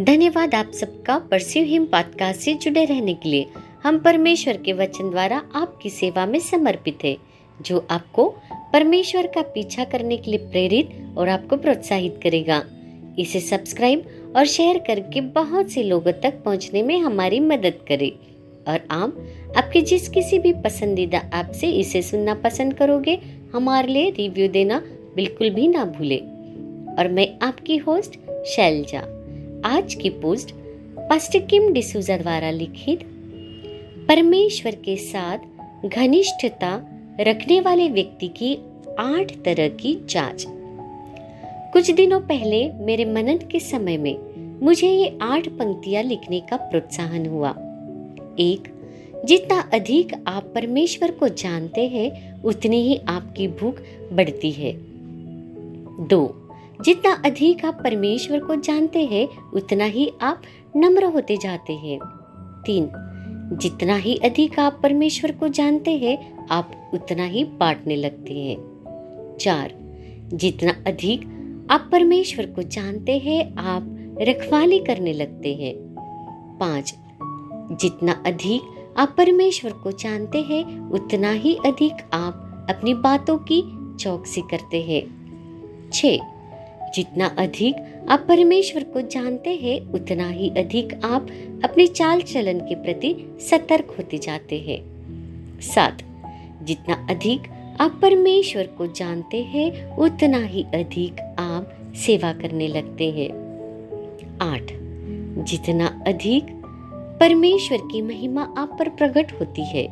धन्यवाद आप सबका परस्यू हिम पॉडकास्ट से जुड़े रहने के लिए। हम परमेश्वर के वचन द्वारा आपकी सेवा में समर्पित है, जो आपको परमेश्वर का पीछा करने के लिए प्रेरित और आपको प्रोत्साहित करेगा। इसे सब्सक्राइब और शेयर करके बहुत से लोगों तक पहुँचने में हमारी मदद करें। और आप, आपके जिस किसी भी पसंदीदा ऐप से इसे सुनना पसंद करोगे, हमारे लिए रिव्यू देना बिल्कुल भी ना भूले। और मैं आपकी होस्ट शैलजा। आज की पोस्ट पास्टर किम डिसूजा द्वारा लिखित। परमेश्वर के साथ घनिष्ठता रखने वाले व्यक्ति की आठ तरह की जाँच। कुछ दिनों पहले मेरे मनन के समय में मुझे ये आठ पंक्तियाँ लिखने का प्रोत्साहन हुआ। एक, जितना अधिक आप परमेश्वर को जानते हैं, उतनी ही आपकी भूख बढ़ती है। दो जितना अधिक आप परमेश्वर को जानते हैं, उतना ही आप नम्र होते जाते हैं। तीन, जितना ही अधिक आप परमेश्वर को जानते हैं, आप उतना ही बांटने लगते हैं। चार, जितना अधिक आप परमेश्वर को जानते हैं, आप रखवाली करने लगते हैं। पाँच, जितना अधिक आप परमेश्वर को जानते हैं, उतना ही अधिक आप अपनी बातों की चौकसी करते हैं। छ जितना अधिक आप परमेश्वर को जानते हैं, उतना ही अधिक आप अपने चाल चलन के प्रति सतर्क होते जाते हैं। सात, जितना अधिक आप परमेश्वर को जानते हैं, उतना ही अधिक आप सेवा करने लगते हैं। आठ, जितना अधिक परमेश्वर की महिमा आप पर प्रकट होती है,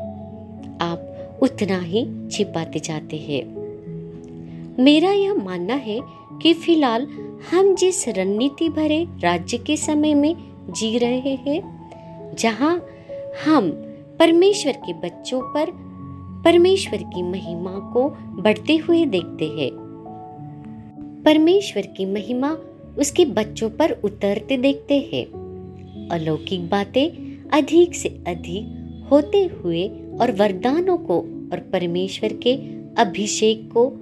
आप उतना ही छिपाते जाते हैं। मेरा यह मानना है कि फ़िलहाल हम जिस रणनीति भरे राज्य के समय में जी रहे हैं, जहाँ हम परमेश्वर के बच्चों पर, परमेश्वर की महिमा को बढ़ते हुए देखते हैं। परमेश्वर की महिमा उसके बच्चों पर उतरते देखते हैं। अलौकिक बातें अधिक से अधिक होते हुए और वरदानों को और परमेश्वर के अभिषेक को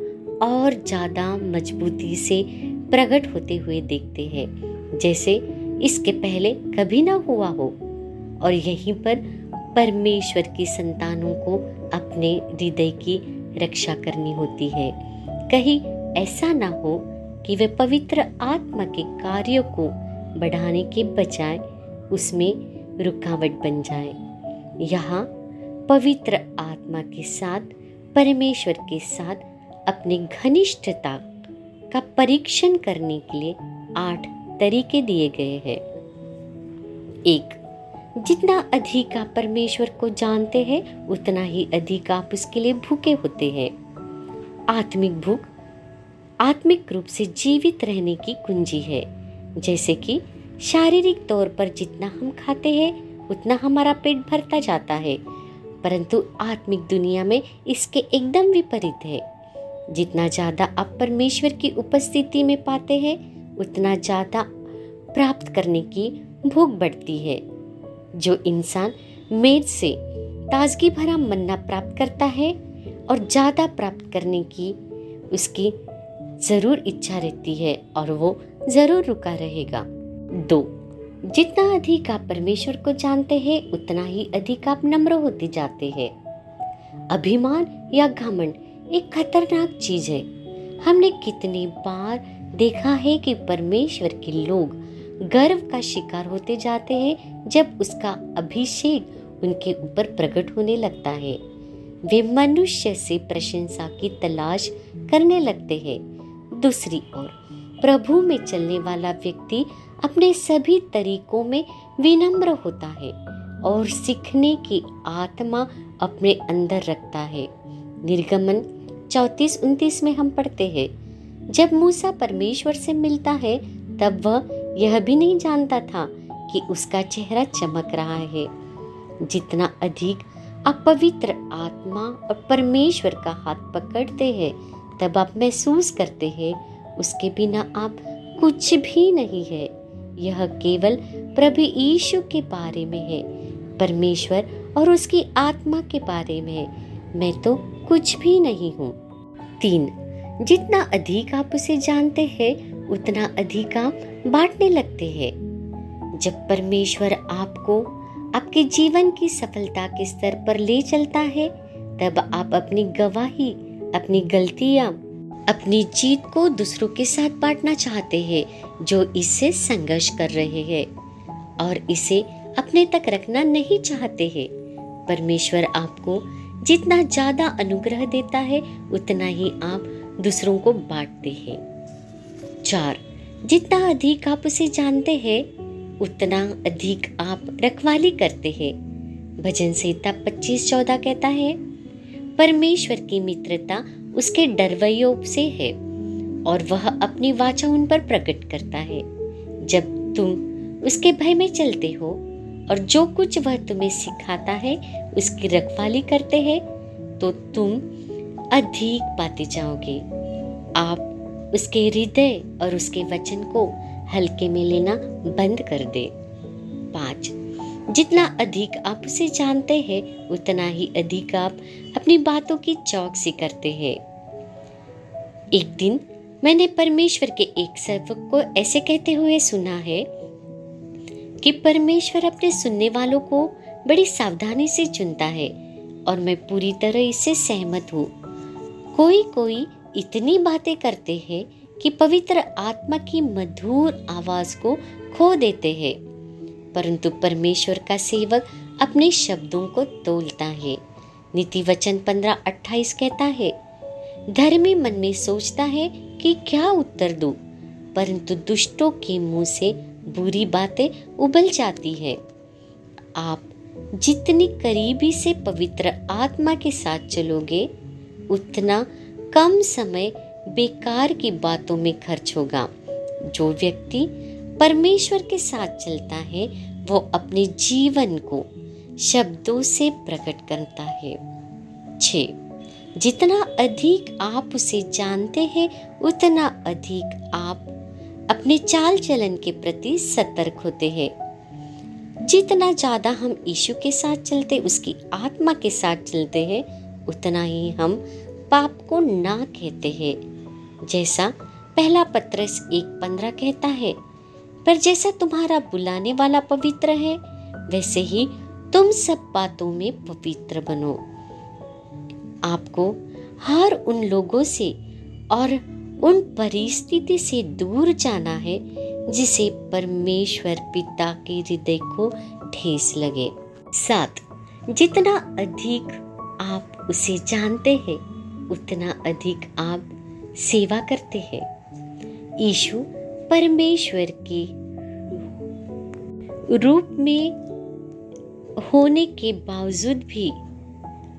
और ज़्यादा मजबूती से प्रकट होते हुए देखते हैं, जैसे इसके पहले कभी ना हुआ हो। और यहीं पर परमेश्वर की संतानों को अपने हृदय की रक्षा करनी होती है। कहीं ऐसा ना हो कि वे पवित्र आत्मा के कार्यों को बढ़ाने के बजाय उसमें रुकावट बन जाए। यहाँ पवित्र आत्मा के साथ, परमेश्वर के साथ अपनी घनिष्ठता का परीक्षण करने के लिए आठ तरीके दिए गए हैं। एक, जितना अधिक आप परमेश्वर को जानते हैं, उतना ही अधिक आप उसके लिए भूखे होते हैं। आत्मिक भूख, आत्मिक रूप से जीवित रहने की कुंजी है, जैसे कि शारीरिक तौर पर जितना हम खाते हैं, उतना हमारा पेट भरता जाता है, परंतु आत्मिक दुनिया में इसके एकदम विपरीत है। जितना ज़्यादा आप परमेश्वर की उपस्थिति में पाते हैं, उतना ज़्यादा प्राप्त करने की भूख बढ़ती है। जो इंसान मेज से ताजगी भरा मन्ना प्राप्त करता है और ज़्यादा प्राप्त करने की उसकी ज़रूर इच्छा रहती है और वो ज़रूर रुका रहेगा। दो, जितना अधिक आप परमेश्वर को जानते हैं, उतना ही अधिक आप नम्र होते जाते हैं। अभिमान या घमंड एक खतरनाक चीज़ है। हमने कितनी बार देखा है कि परमेश्वर के लोग गर्व का शिकार होते जाते हैं जब उसका अभिषेक उनके ऊपर प्रकट होने लगता है। वे मनुष्य से प्रशंसा की तलाश करने लगते हैं। दूसरी ओर, प्रभु में चलने वाला व्यक्ति अपने सभी तरीकों में विनम्र होता है और सीखने की आत्मा अपने अंदर रखता है। निर्गमन चौतीस उनतीस में हम पढ़ते हैं। जब मूसा परमेश्वर से मिलता है, तब वह यह भी नहीं जानता था कि उसका चेहरा चमक रहा है। जितना अधिक आप पवित्र आत्मा और परमेश्वर का हाथ पकड़ते हैं, तब आप महसूस करते हैं, उसके बिना आप कुछ भी नहीं है। यह केवल प्रभु यीशु के बारे में है, परमेश्वर और उसकी आत्मा के बारे में मैं तो कुछ भी नहीं हूँ। तीन, जितना अधिक आप उसे जानते हैं, उतना अधिक आप बांटने लगते हैं। जब परमेश्वर आपको आपके जीवन की सफलता के स्तर पर ले चलता है, तब आप अपनी गवाही, अपनी गलतियाँ, अपनी जीत को दूसरों के साथ बांटना चाहते हैं, जो इससे संघर्ष कर रहे हैं। और इसे अपने तक रखना नहीं चाहते हैं। परमेश्वर आपको जितना ज़्यादा अनुग्रह देता है, उतना ही आप दूसरों को बांटते हैं। चार, जितना अधिक आप उसे जानते हैं, उतना अधिक आप रखवाली करते हैं। भजन संहिता पच्चीस चौदह कहता है, परमेश्वर की मित्रता उसके डरवैयों से है और वह अपनी वाचा उन पर प्रकट करता है। जब तुम उसके भय में चलते हो और जो कुछ वह तुम्हें सिखाता है, उसकी रखवाली करते हैं तो तुम अधिक पाते जाओगे आप उसके हृदय और उसके वचन को हल्के में लेना बंद कर दे। पाँच, जितना अधिक आप उसे जानते हैं, उतना ही अधिक आप अपनी बातों की चौकसी करते हैं। एक दिन मैंने परमेश्वर के एक सेवक को ऐसे कहते हुए सुना है कि परमेश्वर अपने सुनने वालों को बड़ी सावधानी से चुनता है और मैं पूरी तरह इससे सहमत हूँ। कोई कोई इतनी बातें करते हैं कि पवित्र आत्मा की मधुर आवाज़ को खो देते हैं, परंतु परमेश्वर का सेवक अपने शब्दों को तोलता है। नीति वचन पंद्रह अट्ठाईस कहता है, धर्मी मन में सोचता है कि क्या उत्तर दो, परंतु दुष्टों के मुँह से बुरी बातें उबल जाती है। आप जितनी करीबी से पवित्र आत्मा के साथ चलोगे, उतना कम समय बेकार की बातों में खर्च होगा। जो व्यक्ति परमेश्वर के साथ चलता है, वो अपने जीवन को शब्दों से प्रकट करता है। छ, जितना अधिक आप उसे जानते हैं, उतना अधिक आप अपने चाल चलन के प्रति सतर्क होते हैं। जितना ज़्यादा हम यीशु के साथ चलते, उसकी आत्मा के साथ चलते हैं, उतना ही हम पाप को ना कहते हैं। जैसा पहला पत्रस एक पंद्रह कहता है, पर जैसा तुम्हारा बुलाने वाला पवित्र है, वैसे ही तुम सब बातों में पवित्र बनो। आपको हर उन लोगों से और उन परिस्थिति से दूर जाना है, जिसे परमेश्वर पिता के हृदय को ठेस लगे। सात, जितना अधिक आप उसे जानते हैं, उतना अधिक आप सेवा करते हैं। यीशु परमेश्वर के रूप में होने के बावजूद भी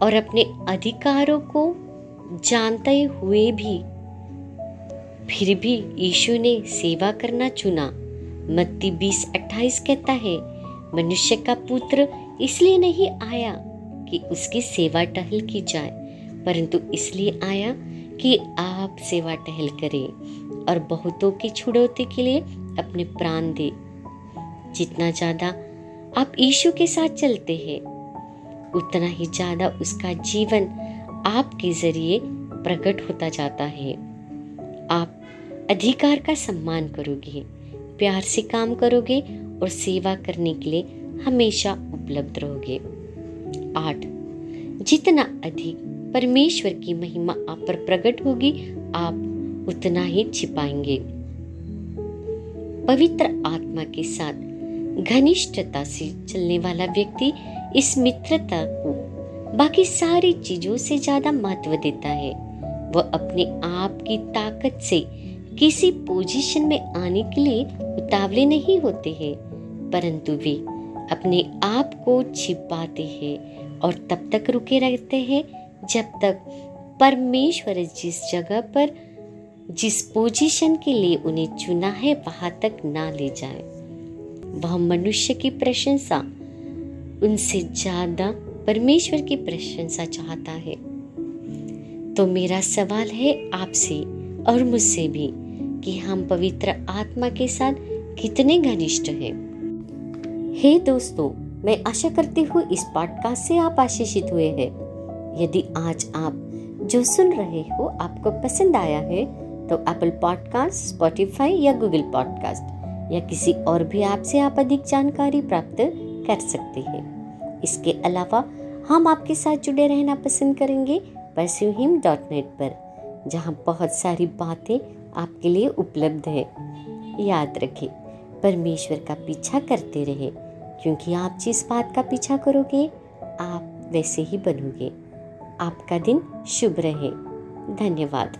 और अपने अधिकारों को जानते हुए भी फिर भी यीशु ने सेवा करना चुना। मत्ती बीस अट्ठाईस कहता है, मनुष्य का पुत्र इसलिए नहीं आया कि उसकी सेवा टहल की जाए, परंतु इसलिए आया कि आप सेवा टहल करें और बहुतों की छुड़ौती के लिए अपने प्राण दे। जितना ज़्यादा आप यीशु के साथ चलते हैं, उतना ही ज़्यादा उसका जीवन आपके ज़रिए प्रकट होता जाता है। आप अधिकार का सम्मान करोगे, प्यार से काम करोगे और सेवा करने के लिए हमेशा उपलब्ध रहोगे। आठ, जितना अधिक परमेश्वर की महिमा आप पर प्रकट होगी, आप उतना ही छिपाएँगे। पवित्र आत्मा के साथ घनिष्ठता से चलने वाला व्यक्ति इस मित्रता को बाकी सारी चीज़ों से ज़्यादा महत्व देता है। वह अपने आप की ताकत से किसी पोजीशन में आने के लिए उतावले नहीं होते हैं, परंतु वे अपने आप को छिपाते हैं और तब तक रुके रहते हैं जब तक परमेश्वर जिस जगह पर, जिस पोजीशन के लिए उन्हें चुना है वहाँ तक ना ले जाए। वह मनुष्य की प्रशंसा, उनसे ज़्यादा परमेश्वर की प्रशंसा चाहता है। तो मेरा सवाल है आपसे और मुझसे भी कि हम पवित्र आत्मा के साथ कितने घनिष्ठ हैं। हे दोस्तों, मैं आशा करती हूँ इस पॉडकास्ट से आप आशीषित हुए हैं। यदि आज आप जो सुन रहे हो आपको पसंद आया है तो एप्पल पॉडकास्ट स्पॉटिफाई या गूगल पॉडकास्ट या किसी और भी ऐप से आप अधिक जानकारी प्राप्त कर सकते हैं। इसके अलावा हम आपके साथ जुड़े रहना पसंद करेंगे परस्यू हिम डॉट नेट पर, जहाँ बहुत सारी बातें आपके लिए उपलब्ध है। याद रखें, परमेश्वर का पीछा करते रहे, क्योंकि आप जिस बात का पीछा करोगे, आप वैसे ही बनोगे। आपका दिन शुभ रहे। धन्यवाद।